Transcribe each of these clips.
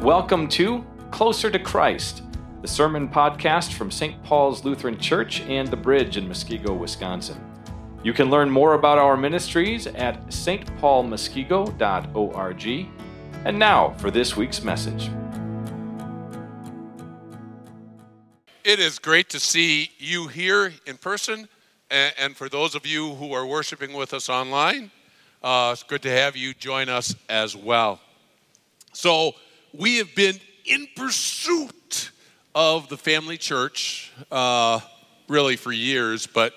Welcome to Closer to Christ, the sermon podcast from St. Paul's Lutheran Church and the Bridge in Muskego, Wisconsin. You can learn more about our ministries at stpaulmuskego.org. And now for this week's message. It is great to see you here in person, and for those of you who are worshiping with us online, uh, it's good to have you join us as well. So, we have been in pursuit of the family church uh, really for years, but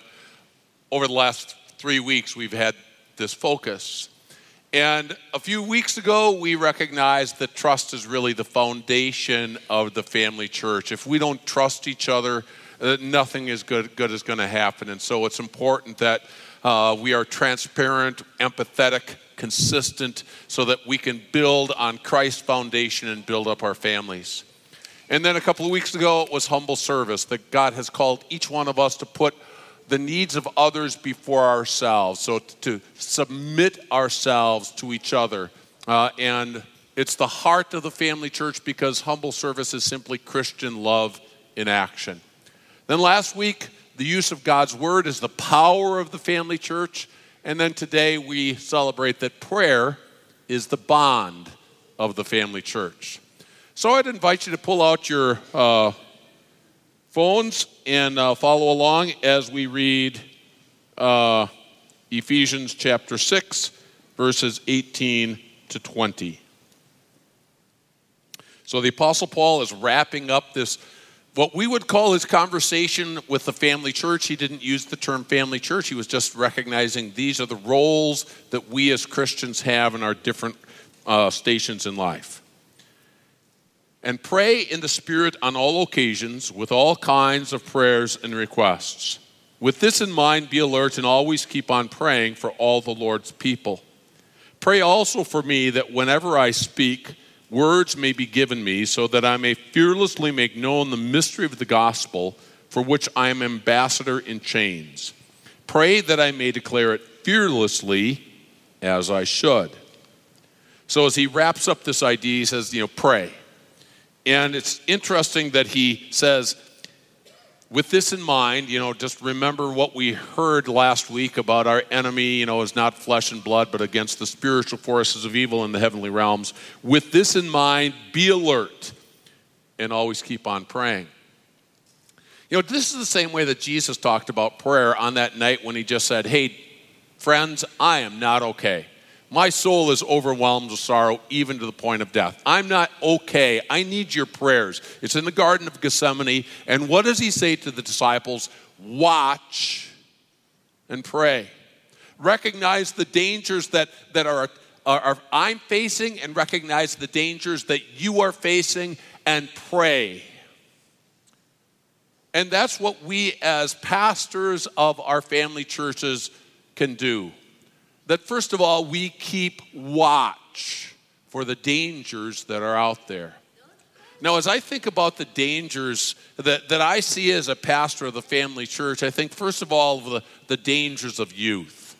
over the last three weeks, we've had this focus. And a few weeks ago, we recognized that trust is really the foundation of the family church. If we don't trust each other, uh, nothing is good, good is going to happen. And so it's important that uh, we are transparent, empathetic, consistent, so that we can build on Christ's foundation and build up our families. And then a couple of weeks ago, it was humble service that God has called each one of us to put the needs of others before ourselves. So to submit ourselves to each other. Uh, and it's the heart of the family church because humble service is simply Christian love in action. Then last week, the use of God's word is the power of the family church. And then today we celebrate that prayer is the bond of the family church. So I'd invite you to pull out your uh, phones and uh, follow along as we read uh, Ephesians chapter 6, verses 18 to 20. So the Apostle Paul is wrapping up this what we would call his conversation with the family church, he didn't use the term family church. He was just recognizing these are the roles that we as Christians have in our different uh, stations in life. And pray in the Spirit on all occasions with all kinds of prayers and requests. With this in mind, be alert and always keep on praying for all the Lord's people. Pray also for me that whenever I speak, words may be given me so that I may fearlessly make known the mystery of the gospel for which I am ambassador in chains. Pray that I may declare it fearlessly as I should. So, as he wraps up this idea, he says, you know, pray. And it's interesting that he says, with this in mind, you know, just remember what we heard last week about our enemy, you know, is not flesh and blood, but against the spiritual forces of evil in the heavenly realms. With this in mind, be alert and always keep on praying. You know, this is the same way that Jesus talked about prayer on that night when he just said, Hey, friends, I am not okay. My soul is overwhelmed with sorrow, even to the point of death. I'm not okay. I need your prayers. It's in the Garden of Gethsemane. And what does he say to the disciples? Watch and pray. Recognize the dangers that, that are, are, are I'm facing, and recognize the dangers that you are facing, and pray. And that's what we, as pastors of our family churches, can do that first of all, we keep watch for the dangers that are out there. Now, as I think about the dangers that, that I see as a pastor of the family church, I think first of all of the, the dangers of youth.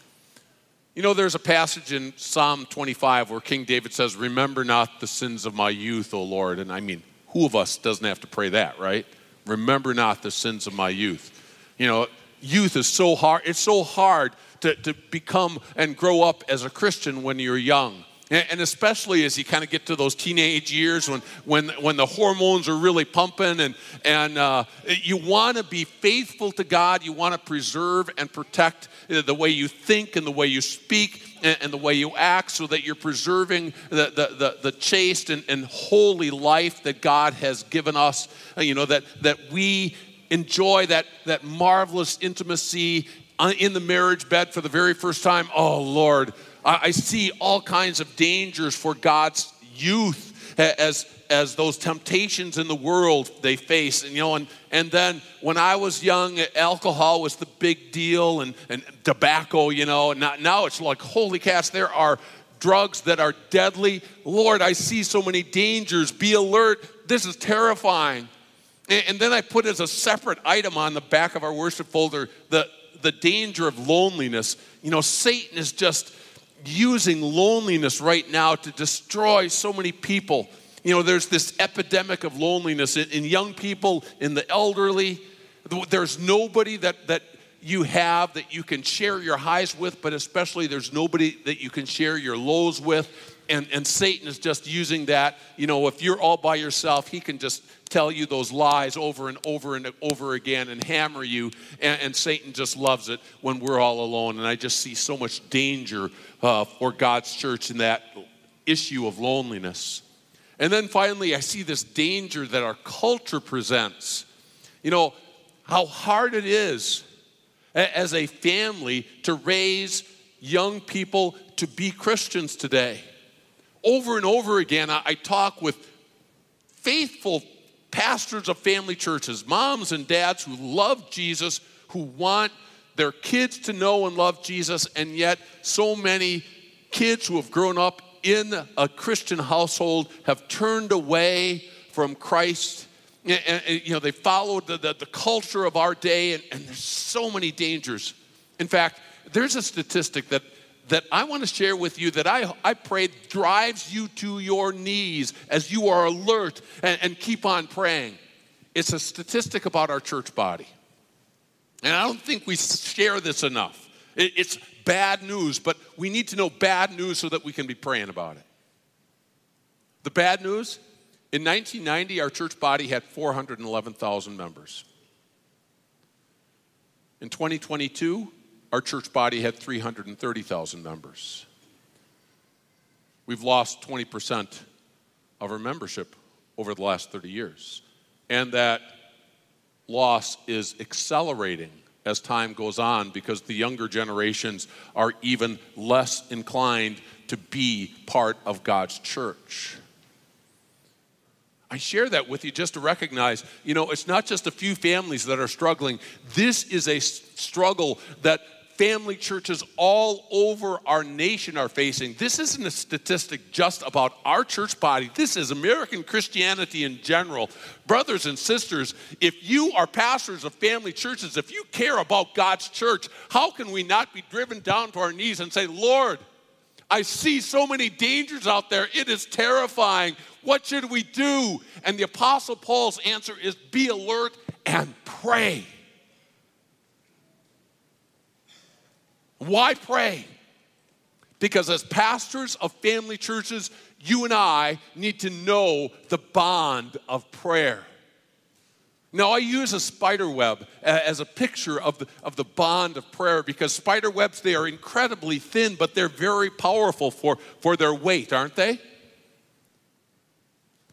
You know, there's a passage in Psalm 25 where King David says, Remember not the sins of my youth, O Lord. And I mean, who of us doesn't have to pray that, right? Remember not the sins of my youth. You know, youth is so hard. It's so hard to, to become and grow up as a Christian when you're young. And especially as you kind of get to those teenage years when, when, when the hormones are really pumping and, and uh, you want to be faithful to God. You want to preserve and protect the way you think and the way you speak and, and the way you act so that you're preserving the, the, the, the chaste and, and holy life that God has given us. You know, that, that we enjoy that, that marvelous intimacy uh, in the marriage bed for the very first time, oh Lord, I see all kinds of dangers for God's youth as as those temptations in the world they face. And you know and and then when i was young alcohol was the big deal and and tobacco you know and now, now it's like holy cats there are drugs that are deadly. Lord i see so many dangers. Be alert. This is terrifying and, then i put as a separate item on the back of our worship folder the the danger of loneliness. You know, Satan is just using loneliness right now to destroy so many people. You know, there's this epidemic of loneliness in, in young people, in the elderly. There's nobody that, that you have that you can share your highs with, but especially there's nobody that you can share your lows with. And, and Satan is just using that. You know, if you're all by yourself, he can just tell you those lies over and over and over again and hammer you. And, and Satan just loves it when we're all alone. And I just see so much danger uh, for God's church in that issue of loneliness. And then finally, I see this danger that our culture presents. You know, how hard it is as a family to raise young people to be Christians today. Over and over again, I talk with faithful pastors of family churches, moms and dads who love Jesus, who want their kids to know and love Jesus, and yet so many kids who have grown up in a Christian household have turned away from Christ. And, and, you know, they followed the, the, the culture of our day, and, and there's so many dangers. In fact, there's a statistic that, that I want to share with you that I, I pray drives you to your knees as you are alert and, and keep on praying. It's a statistic about our church body. And I don't think we share this enough. It, it's bad news, but we need to know bad news so that we can be praying about it. The bad news in 1990, our church body had 411,000 members. In 2022, our church body had 330,000 members. We've lost 20% of our membership over the last 30 years. And that loss is accelerating as time goes on because the younger generations are even less inclined to be part of God's church. I share that with you just to recognize, you know, it's not just a few families that are struggling. This is a struggle that family churches all over our nation are facing. This isn't a statistic just about our church body, this is American Christianity in general. Brothers and sisters, if you are pastors of family churches, if you care about God's church, how can we not be driven down to our knees and say, Lord, I see so many dangers out there. It is terrifying. What should we do? And the Apostle Paul's answer is be alert and pray. Why pray? Because as pastors of family churches, you and I need to know the bond of prayer. Now, I use a spider web uh, as a picture of the, of the bond of prayer because spider webs, they are incredibly thin, but they're very powerful for, for their weight, aren't they?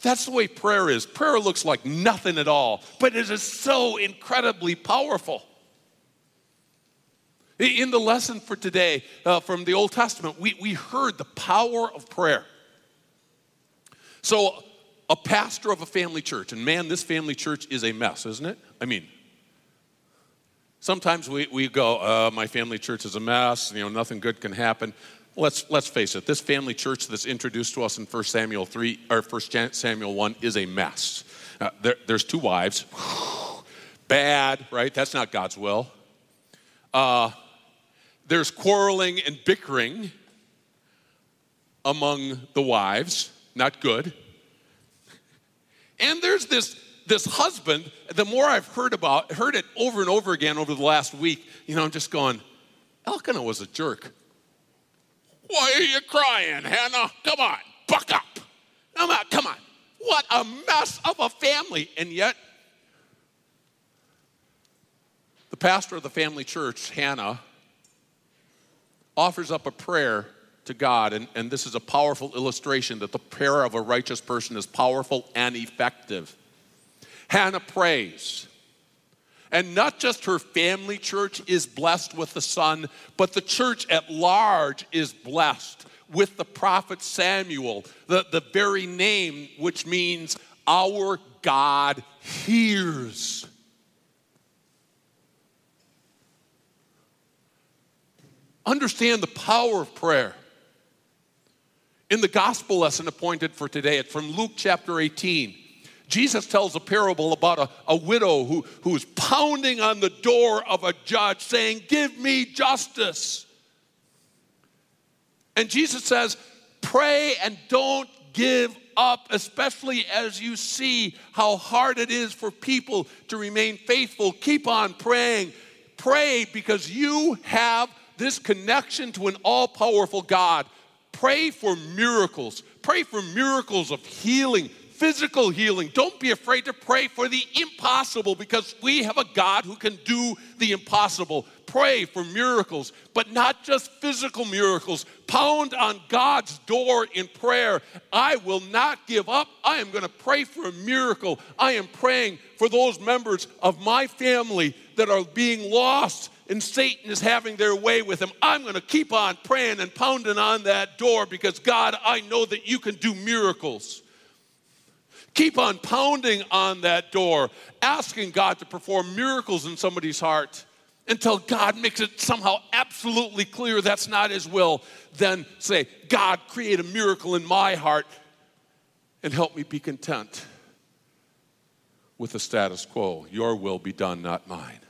That's the way prayer is. Prayer looks like nothing at all, but it is so incredibly powerful. In the lesson for today uh, from the Old Testament, we, we heard the power of prayer. So, a pastor of a family church, and man, this family church is a mess, isn't it? I mean, sometimes we, we go, uh, my family church is a mess, you know, nothing good can happen. Let's, let's face it, this family church that's introduced to us in 1 Samuel 3, or 1 Samuel 1 is a mess. Uh, there, there's two wives. Bad, right? That's not God's will. Uh, there's quarreling and bickering among the wives, not good. And there's this, this husband, the more I've heard about, heard it over and over again over the last week, you know, I'm just going, Elkanah was a jerk. Why are you crying, Hannah? Come on, buck up. Come on, come on. What a mess of a family. And yet, the pastor of the family church, Hannah, offers up a prayer to God, and, and this is a powerful illustration that the prayer of a righteous person is powerful and effective. Hannah prays. And not just her family church is blessed with the son, but the church at large is blessed with the prophet Samuel, the, the very name which means our God hears. Understand the power of prayer. In the gospel lesson appointed for today, it's from Luke chapter 18. Jesus tells a parable about a, a widow who, who's pounding on the door of a judge saying, Give me justice. And Jesus says, Pray and don't give up, especially as you see how hard it is for people to remain faithful. Keep on praying. Pray because you have this connection to an all powerful God. Pray for miracles. Pray for miracles of healing, physical healing. Don't be afraid to pray for the impossible because we have a God who can do the impossible. Pray for miracles, but not just physical miracles. Pound on God's door in prayer. I will not give up. I am going to pray for a miracle. I am praying for those members of my family that are being lost and Satan is having their way with them. I'm going to keep on praying and pounding on that door because God, I know that you can do miracles. Keep on pounding on that door, asking God to perform miracles in somebody's heart until God makes it somehow absolutely clear that's not His will. Then say, God, create a miracle in my heart and help me be content with the status quo. Your will be done, not mine.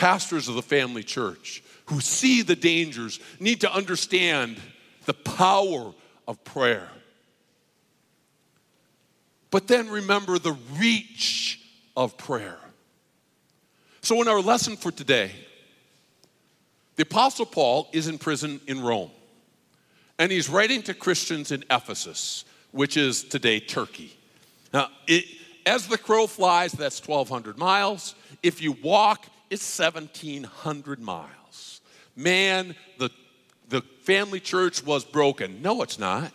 Pastors of the family church who see the dangers need to understand the power of prayer. But then remember the reach of prayer. So, in our lesson for today, the Apostle Paul is in prison in Rome, and he's writing to Christians in Ephesus, which is today Turkey. Now, it, as the crow flies, that's 1,200 miles. If you walk, it's 1,700 miles. Man, the, the family church was broken. No, it's not.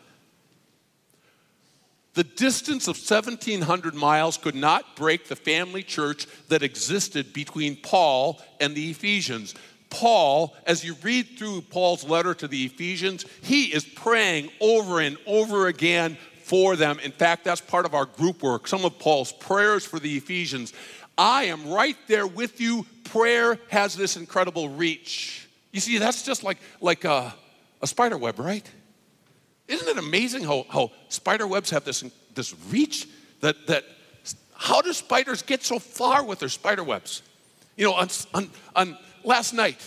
The distance of 1,700 miles could not break the family church that existed between Paul and the Ephesians. Paul, as you read through Paul's letter to the Ephesians, he is praying over and over again for them. In fact, that's part of our group work, some of Paul's prayers for the Ephesians. I am right there with you. Prayer has this incredible reach. You see, that's just like, like a, a spider web, right? Isn't it amazing how, how spider webs have this, this reach that, that how do spiders get so far with their spider webs? You know, on, on, on last night,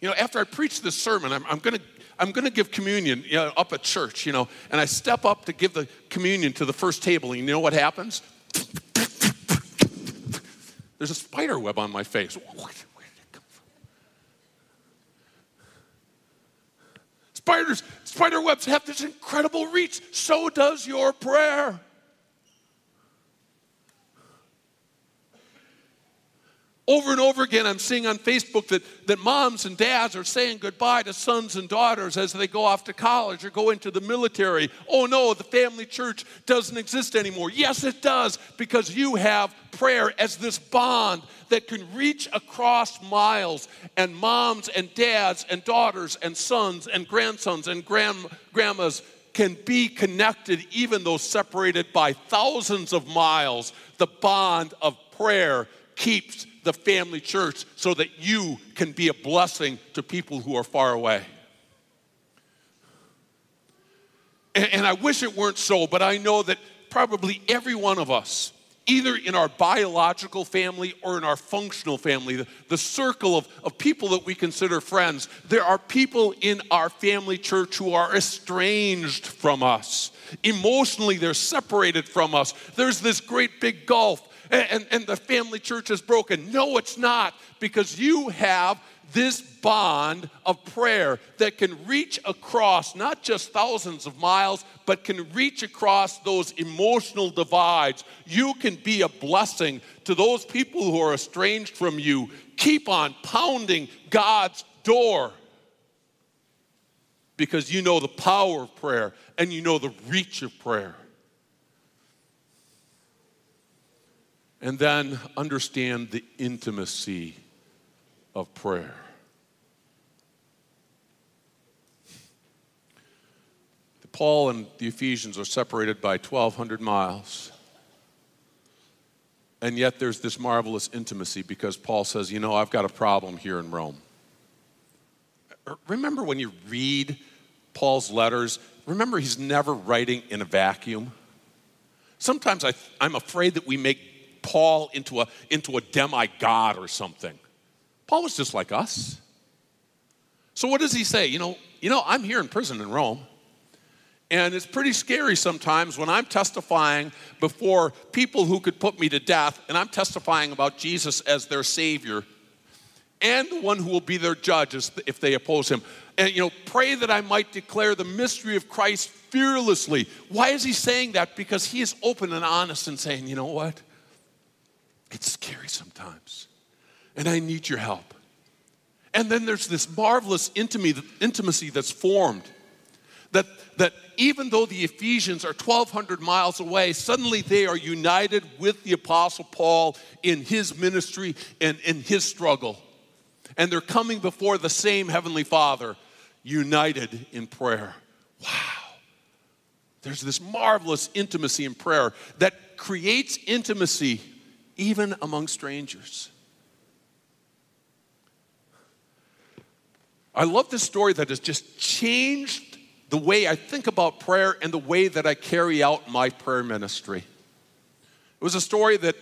you know, after I preached this sermon, I'm, I'm gonna I'm gonna give communion you know, up at church, you know, and I step up to give the communion to the first table, and you know what happens? There's a spider web on my face. Spiders, spider webs have this incredible reach. So does your prayer. Over and over again, I'm seeing on Facebook that, that moms and dads are saying goodbye to sons and daughters as they go off to college or go into the military. Oh no, the family church doesn't exist anymore. Yes, it does, because you have prayer as this bond that can reach across miles. And moms and dads and daughters and sons and grandsons and grand, grandmas can be connected, even though separated by thousands of miles. The bond of prayer keeps the family church so that you can be a blessing to people who are far away. And, and I wish it weren't so, but I know that probably every one of us, either in our biological family or in our functional family, the, the circle of, of people that we consider friends, there are people in our family church who are estranged from us. Emotionally, they're separated from us. There's this great big gulf and, and the family church is broken. No, it's not, because you have this bond of prayer that can reach across not just thousands of miles, but can reach across those emotional divides. You can be a blessing to those people who are estranged from you. Keep on pounding God's door because you know the power of prayer and you know the reach of prayer. And then understand the intimacy of prayer. Paul and the Ephesians are separated by 1,200 miles. And yet there's this marvelous intimacy because Paul says, You know, I've got a problem here in Rome. Er, remember when you read Paul's letters, remember he's never writing in a vacuum. Sometimes I, I'm afraid that we make Paul into a, into a demigod or something. Paul was just like us. So what does he say? You know, you know, I'm here in prison in Rome, And it's pretty scary sometimes when I'm testifying before people who could put me to death, and I'm testifying about Jesus as their Savior and the one who will be their judge if they oppose him. And, you know, pray that I might declare the mystery of Christ fearlessly. Why is he saying that? Because he is open and honest and saying, you know what? It's scary sometimes, and I need your help. And then there's this marvelous intimacy that's formed that, that even though the Ephesians are 1,200 miles away, suddenly they are united with the Apostle Paul in his ministry and in his struggle. And they're coming before the same Heavenly Father, united in prayer. Wow. There's this marvelous intimacy in prayer that creates intimacy even among strangers. I love this story that has just changed the way I think about prayer and the way that I carry out my prayer ministry. It was a story that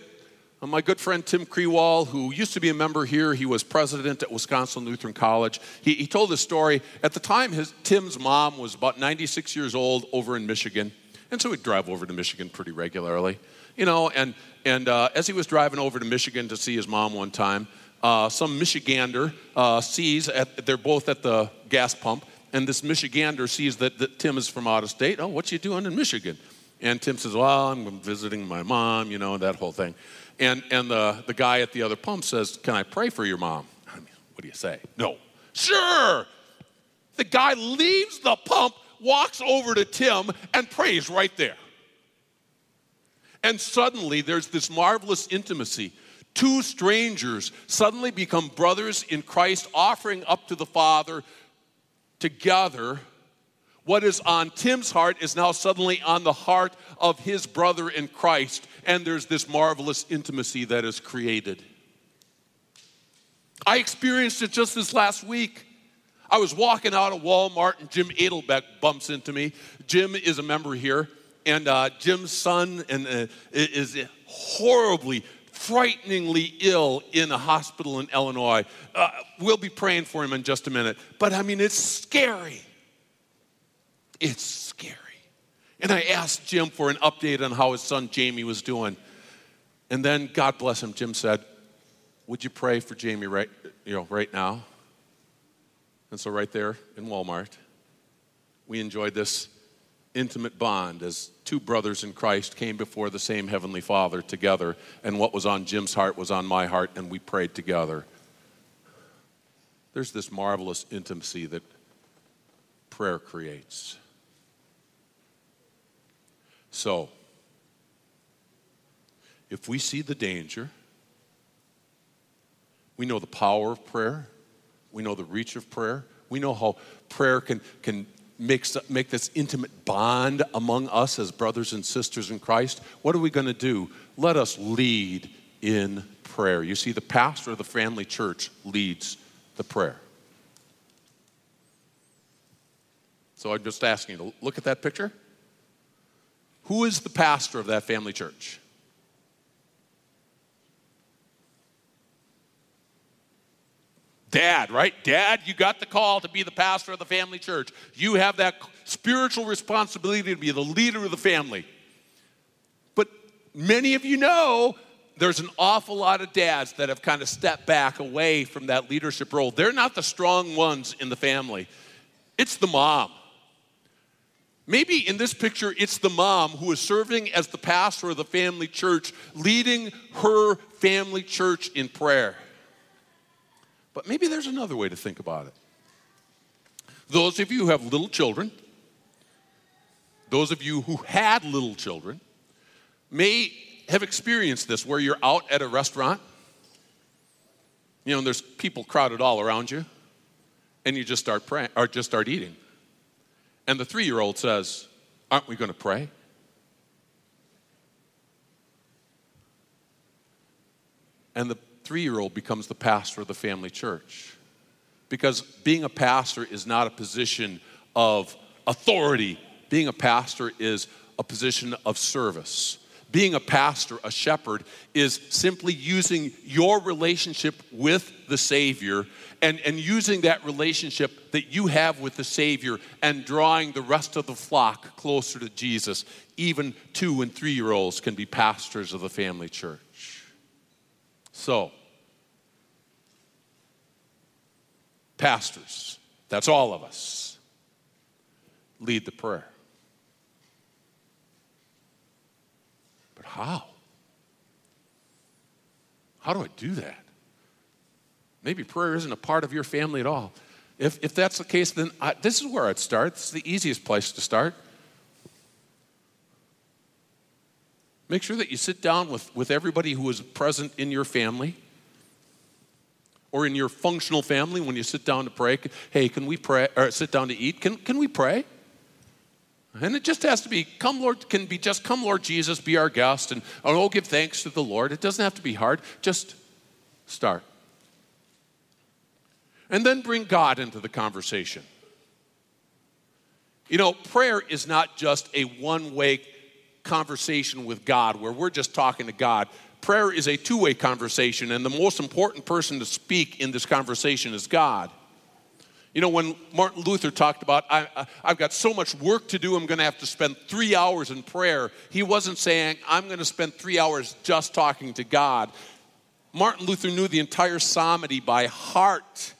uh, my good friend Tim Kriewall, who used to be a member here, he was president at Wisconsin Lutheran College. He, he told this story. At the time, his, Tim's mom was about 96 years old over in Michigan. And so he'd drive over to Michigan pretty regularly. You know, and, and uh, as he was driving over to Michigan to see his mom one time, uh, some Michigander uh, sees, at, they're both at the gas pump, and this Michigander sees that, that Tim is from out of state. Oh, what you doing in Michigan? And Tim says, well, I'm visiting my mom, you know, that whole thing. And, and the, the guy at the other pump says, can I pray for your mom? I mean, what do you say? No. Sure. The guy leaves the pump, walks over to Tim, and prays right there. And suddenly there's this marvelous intimacy two strangers suddenly become brothers in Christ, offering up to the Father together. What is on Tim's heart is now suddenly on the heart of his brother in Christ, and there's this marvelous intimacy that is created. I experienced it just this last week. I was walking out of Walmart and Jim Edelbeck bumps into me. Jim is a member here, and uh, Jim's son and, uh, is horribly frighteningly ill in a hospital in Illinois. Uh, we'll be praying for him in just a minute. But I mean, it's scary. It's scary. And I asked Jim for an update on how his son Jamie was doing. And then, God bless him, Jim said, Would you pray for Jamie right, you know, right now? And so, right there in Walmart, we enjoyed this intimate bond as two brothers in Christ came before the same Heavenly Father together, and what was on Jim's heart was on my heart, and we prayed together. There's this marvelous intimacy that prayer creates. So, if we see the danger, we know the power of prayer, we know the reach of prayer, we know how prayer can, can makes, make this intimate bond among us as brothers and sisters in Christ, what are we going to do? Let us lead in prayer. You see, the pastor of the family church leads the prayer. So I'm just asking you to look at that picture. Who is the pastor of that family church? Dad, right? Dad, you got the call to be the pastor of the family church. You have that spiritual responsibility to be the leader of the family. But many of you know there's an awful lot of dads that have kind of stepped back away from that leadership role. They're not the strong ones in the family, it's the mom. Maybe in this picture, it's the mom who is serving as the pastor of the family church, leading her family church in prayer. But maybe there's another way to think about it. Those of you who have little children, those of you who had little children, may have experienced this where you're out at a restaurant, you know, and there's people crowded all around you, and you just start praying or just start eating. And the three year old says, Aren't we going to pray? And the three year old becomes the pastor of the family church. Because being a pastor is not a position of authority, being a pastor is a position of service. being a pastor, a shepherd, is simply using your relationship with the Savior and, and using that relationship that you have with the Savior and drawing the rest of the flock closer to Jesus. Even two and three year olds can be pastors of the family church. So, pastors, that's all of us, lead the prayer. But how? How do I do that? Maybe prayer isn't a part of your family at all. If, if that's the case, then I, this is where I'd start. It's the easiest place to start. Make sure that you sit down with, with everybody who is present in your family or in your functional family when you sit down to pray. Hey, can we pray or sit down to eat? Can, can we pray? And it just has to be, come Lord, can be just come Lord Jesus, be our guest, and oh, give thanks to the Lord. It doesn't have to be hard. Just start. And then bring God into the conversation. You know, prayer is not just a one way conversation with God where we're just talking to God. Prayer is a two way conversation, and the most important person to speak in this conversation is God. You know, when Martin Luther talked about, I, have got so much work to do, I'm going to have to spend three hours in prayer, he wasn't saying, I'm going to spend three hours just talking to God. Martin Luther knew the entire psalmody by heart.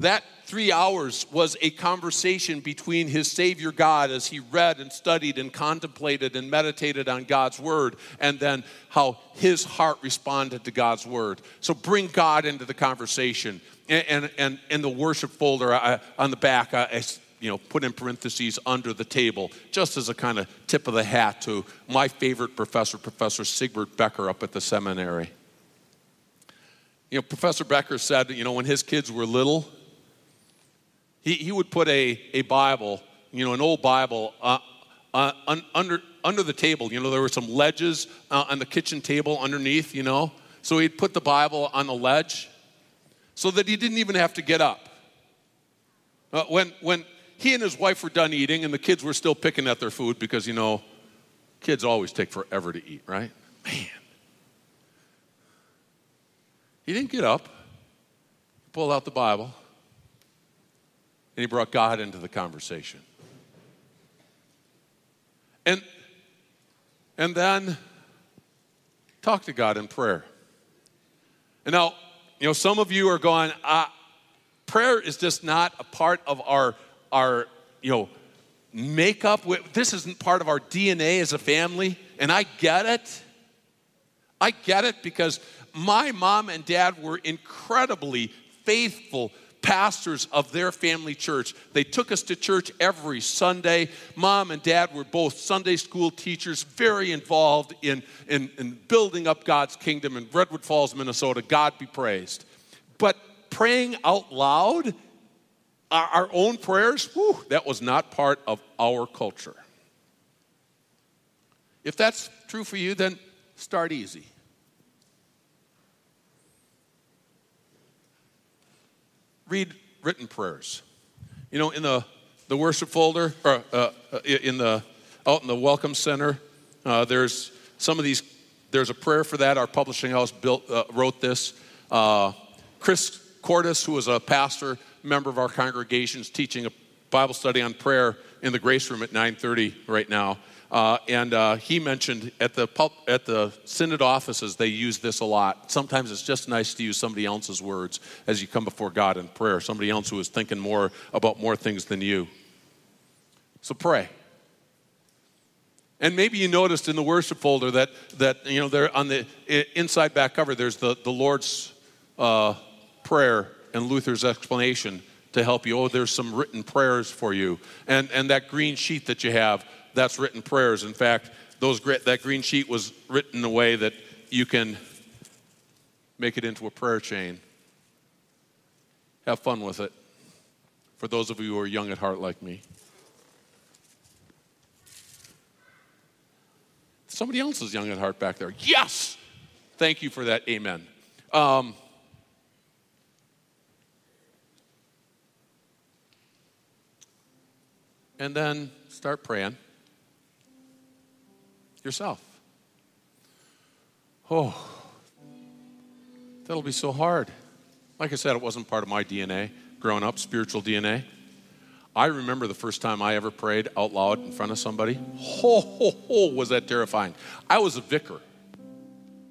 That three hours was a conversation between his Savior God as he read and studied and contemplated and meditated on God's Word, and then how his heart responded to God's Word. So bring God into the conversation. And, and, and in the worship folder I, on the back, I, you know, put in parentheses under the table, just as a kind of tip of the hat to my favorite professor, Professor Siegbert Becker up at the seminary. You know, Professor Becker said, you know, when his kids were little, he, he would put a, a Bible, you know, an old Bible, uh, uh, un, under, under the table. You know, there were some ledges uh, on the kitchen table underneath, you know. So he'd put the Bible on the ledge so that he didn't even have to get up. Uh, when, when he and his wife were done eating and the kids were still picking at their food because, you know, kids always take forever to eat, right? Man. He didn't get up, pulled out the Bible, and he brought God into the conversation. And, and then talk to God in prayer. And now, you know, some of you are going, uh, prayer is just not a part of our, our you know, makeup. This isn't part of our DNA as a family. And I get it. I get it because my mom and dad were incredibly faithful pastors of their family church. They took us to church every Sunday. Mom and dad were both Sunday school teachers, very involved in, in, in building up God's kingdom in Redwood Falls, Minnesota. God be praised. But praying out loud, our, our own prayers, whew, that was not part of our culture. If that's true for you, then start easy. Read written prayers. You know, in the, the worship folder, or uh, uh, in the, out in the welcome center, uh, there's some of these, there's a prayer for that. Our publishing house built, uh, wrote this. Uh, Chris Cordis, who is a pastor, member of our congregation, is teaching a Bible study on prayer in the grace room at 9:30 right now. Uh, and uh, he mentioned at the, at the synod offices, they use this a lot. Sometimes it's just nice to use somebody else's words as you come before God in prayer, somebody else who is thinking more about more things than you. So pray. And maybe you noticed in the worship folder that, that you know, there on the inside back cover, there's the, the Lord's uh, Prayer and Luther's explanation to help you. Oh, there's some written prayers for you. And, and that green sheet that you have, that's written prayers. In fact, those, that green sheet was written in a way that you can make it into a prayer chain. Have fun with it. For those of you who are young at heart like me. Somebody else is young at heart back there. Yes! Thank you for that. Amen. Um, and then start praying yourself. Oh, that'll be so hard. Like I said, it wasn't part of my DNA growing up, spiritual DNA. I remember the first time I ever prayed out loud in front of somebody. Ho, ho, ho, was that terrifying. I was a vicar.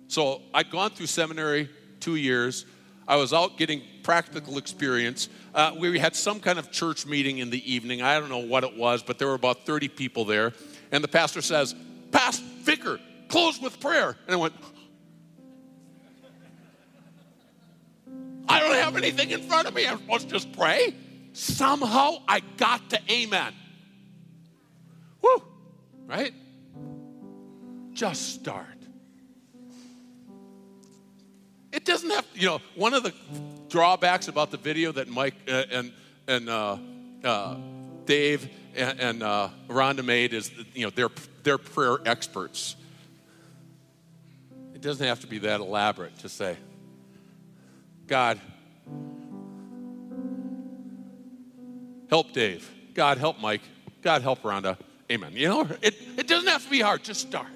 So I'd gone through seminary two years. I was out getting practical experience. Uh, we had some kind of church meeting in the evening. I don't know what it was, but there were about 30 people there. And the pastor says, Past vicar, close with prayer. And I went, I don't have anything in front of me. I'm supposed to just pray. Somehow I got to amen. Woo! Right? Just start. It doesn't have, you know, one of the drawbacks about the video that Mike uh, and, and uh, uh, Dave and, and uh, Rhonda made is, you know, they're, they're prayer experts. It doesn't have to be that elaborate to say, God, help Dave. God, help Mike. God, help Rhonda. Amen. You know, it, it doesn't have to be hard, just start.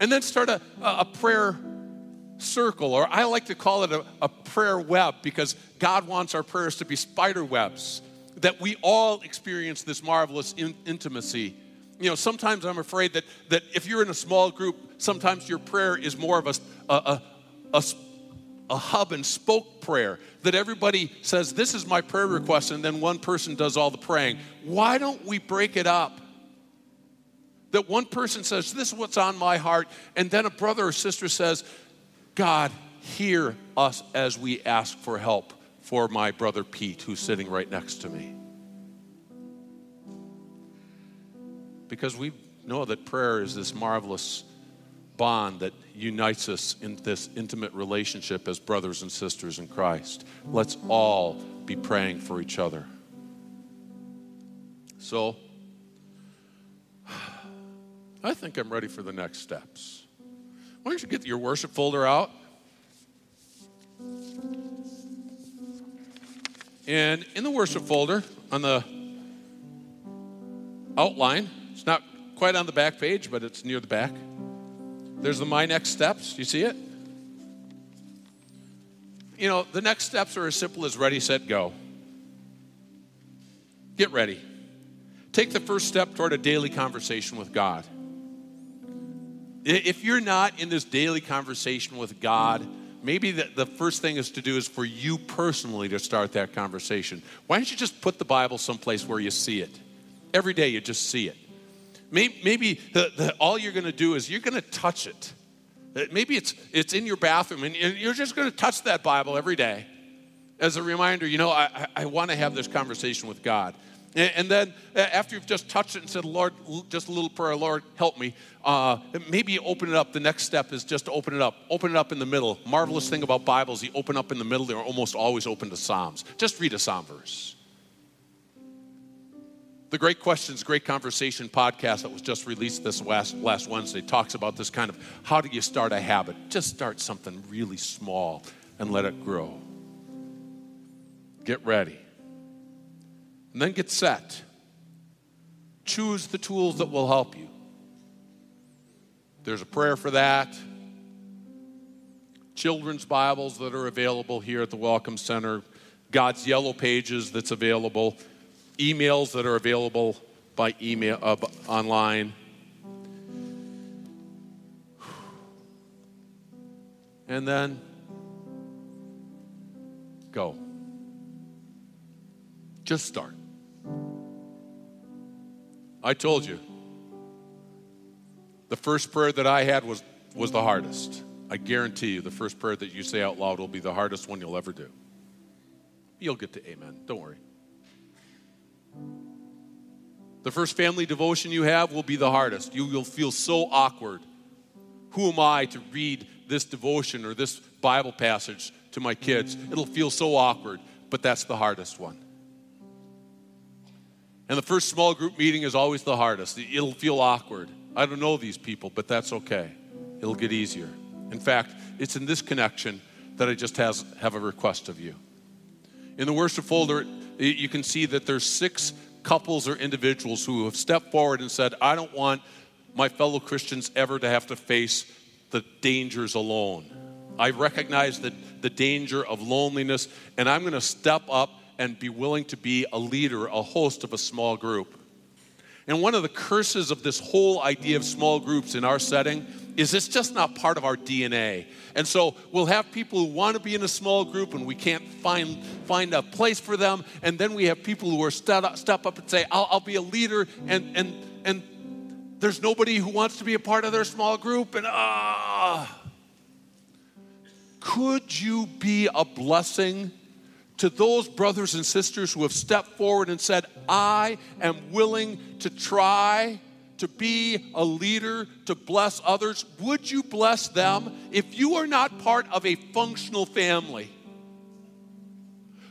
And then start a, a prayer circle, or I like to call it a, a prayer web because God wants our prayers to be spider webs, that we all experience this marvelous in, intimacy. You know, sometimes I'm afraid that, that if you're in a small group, sometimes your prayer is more of a, a, a, a a hub and spoke prayer that everybody says, This is my prayer request, and then one person does all the praying. Why don't we break it up? That one person says, This is what's on my heart, and then a brother or sister says, God, hear us as we ask for help for my brother Pete, who's sitting right next to me. Because we know that prayer is this marvelous bond that unites us in this intimate relationship as brothers and sisters in Christ. Let's all be praying for each other. So, I think I'm ready for the next steps. Why don't you get your worship folder out? And in the worship folder, on the outline, it's not quite on the back page, but it's near the back. There's the My Next Steps. You see it? You know, the next steps are as simple as ready, set, go. Get ready. Take the first step toward a daily conversation with God. If you're not in this daily conversation with God, maybe the, the first thing is to do is for you personally to start that conversation. Why don't you just put the Bible someplace where you see it? Every day you just see it. Maybe, maybe the, the, all you're going to do is you're going to touch it. Uh, maybe it's, it's in your bathroom and you're just going to touch that Bible every day as a reminder, you know, I, I want to have this conversation with God. And, then after you've just touched it and said, Lord, just a little prayer, Lord, help me, uh, maybe you open it up. The next step is just to open it up. Open it up in the middle. Marvelous thing about Bibles, you open up in the middle, they're almost always open to Psalms. Just read a Psalm verse. The Great Questions, Great Conversation podcast that was just released this last, last Wednesday talks about this kind of how do you start a habit? Just start something really small and let it grow. Get ready. And then get set. Choose the tools that will help you. There's a prayer for that. Children's Bibles that are available here at the Welcome Center. God's Yellow Pages that's available emails that are available by email uh, online. And then go. Just start. I told you, the first prayer that I had was, was the hardest. I guarantee you, the first prayer that you say out loud will be the hardest one you'll ever do. You'll get to amen. Don't worry. The first family devotion you have will be the hardest. You will feel so awkward. Who am I to read this devotion or this Bible passage to my kids? It'll feel so awkward, but that's the hardest one. And the first small group meeting is always the hardest. It'll feel awkward. I don't know these people, but that's okay. It'll get easier. In fact, it's in this connection that I just has, have a request of you. In the worship folder, you can see that there's six couples or individuals who have stepped forward and said, I don't want my fellow Christians ever to have to face the dangers alone. I recognize the, the danger of loneliness, and I'm going to step up and be willing to be a leader, a host of a small group. And one of the curses of this whole idea of small groups in our setting is it's just not part of our DNA. And so we'll have people who want to be in a small group and we can't find, find a place for them. And then we have people who are step up, step up and say, I'll, I'll be a leader. And, and, and there's nobody who wants to be a part of their small group. And ah, could you be a blessing to those brothers and sisters who have stepped forward and said, I am willing to try to be a leader, to bless others, would you bless them if you are not part of a functional family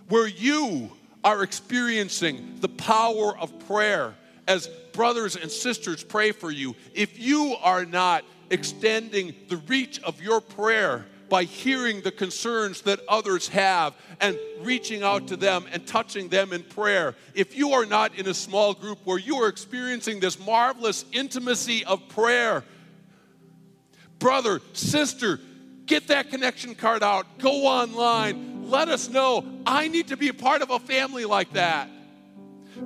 where you are experiencing the power of prayer as brothers and sisters pray for you? If you are not extending the reach of your prayer by hearing the concerns that others have and reaching out to them and touching them in prayer. If you are not in a small group where you are experiencing this marvelous intimacy of prayer, brother, sister, get that connection card out, go online, let us know. I need to be a part of a family like that.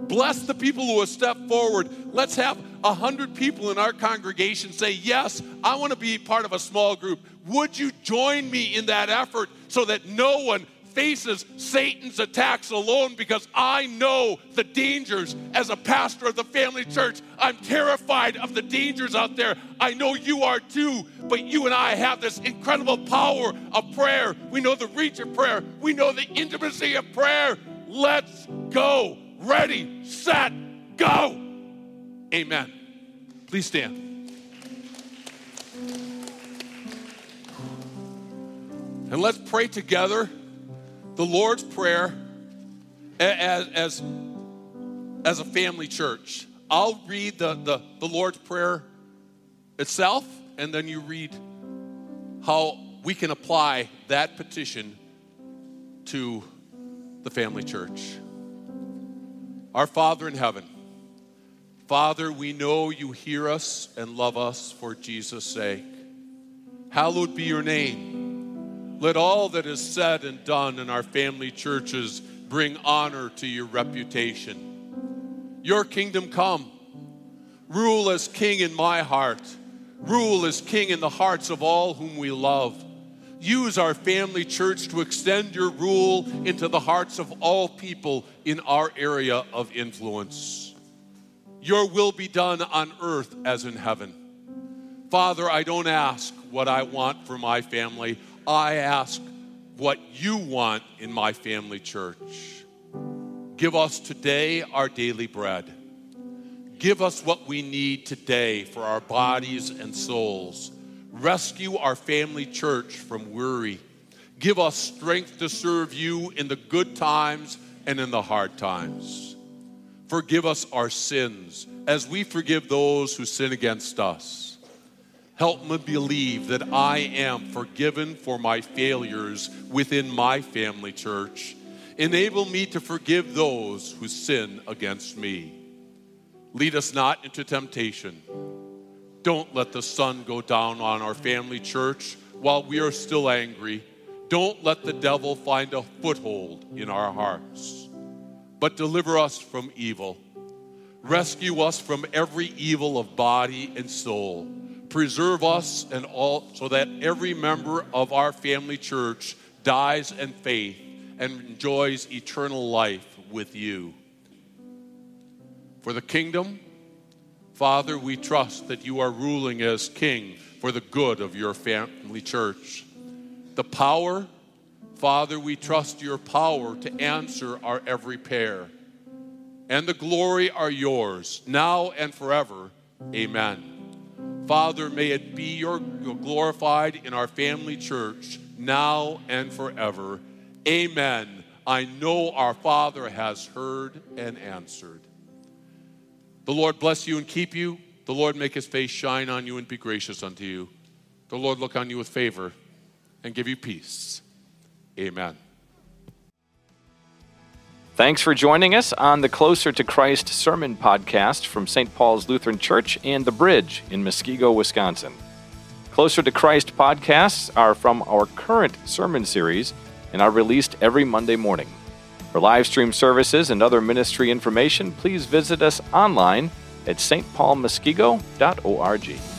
Bless the people who have stepped forward. Let's have a hundred people in our congregation say, Yes, I want to be part of a small group. Would you join me in that effort so that no one faces Satan's attacks alone because I know the dangers as a pastor of the family church. I'm terrified of the dangers out there. I know you are too, but you and I have this incredible power of prayer. We know the reach of prayer, we know the intimacy of prayer. Let's go. Ready, set, go. Amen. Please stand. And let's pray together the Lord's Prayer as, as, as a family church. I'll read the, the, the Lord's Prayer itself, and then you read how we can apply that petition to the family church. Our Father in heaven, Father, we know you hear us and love us for Jesus' sake. Hallowed be your name. Let all that is said and done in our family churches bring honor to your reputation. Your kingdom come. Rule as king in my heart. Rule as king in the hearts of all whom we love. Use our family church to extend your rule into the hearts of all people in our area of influence. Your will be done on earth as in heaven. Father, I don't ask what I want for my family. I ask what you want in my family church. Give us today our daily bread. Give us what we need today for our bodies and souls. Rescue our family church from worry. Give us strength to serve you in the good times and in the hard times. Forgive us our sins as we forgive those who sin against us. Help me believe that I am forgiven for my failures within my family church. Enable me to forgive those who sin against me. Lead us not into temptation. Don't let the sun go down on our family church while we are still angry. Don't let the devil find a foothold in our hearts. But deliver us from evil. Rescue us from every evil of body and soul preserve us and all so that every member of our family church dies in faith and enjoys eternal life with you. For the kingdom, Father, we trust that you are ruling as king for the good of your family church. The power, Father, we trust your power to answer our every prayer. And the glory are yours, now and forever. Amen. Father, may it be your glorified in our family church now and forever. Amen. I know our Father has heard and answered. The Lord bless you and keep you. The Lord make his face shine on you and be gracious unto you. The Lord look on you with favor and give you peace. Amen. Thanks for joining us on the Closer to Christ Sermon Podcast from St. Paul's Lutheran Church and The Bridge in Muskego, Wisconsin. Closer to Christ podcasts are from our current sermon series and are released every Monday morning. For live stream services and other ministry information, please visit us online at stpaulmuskego.org.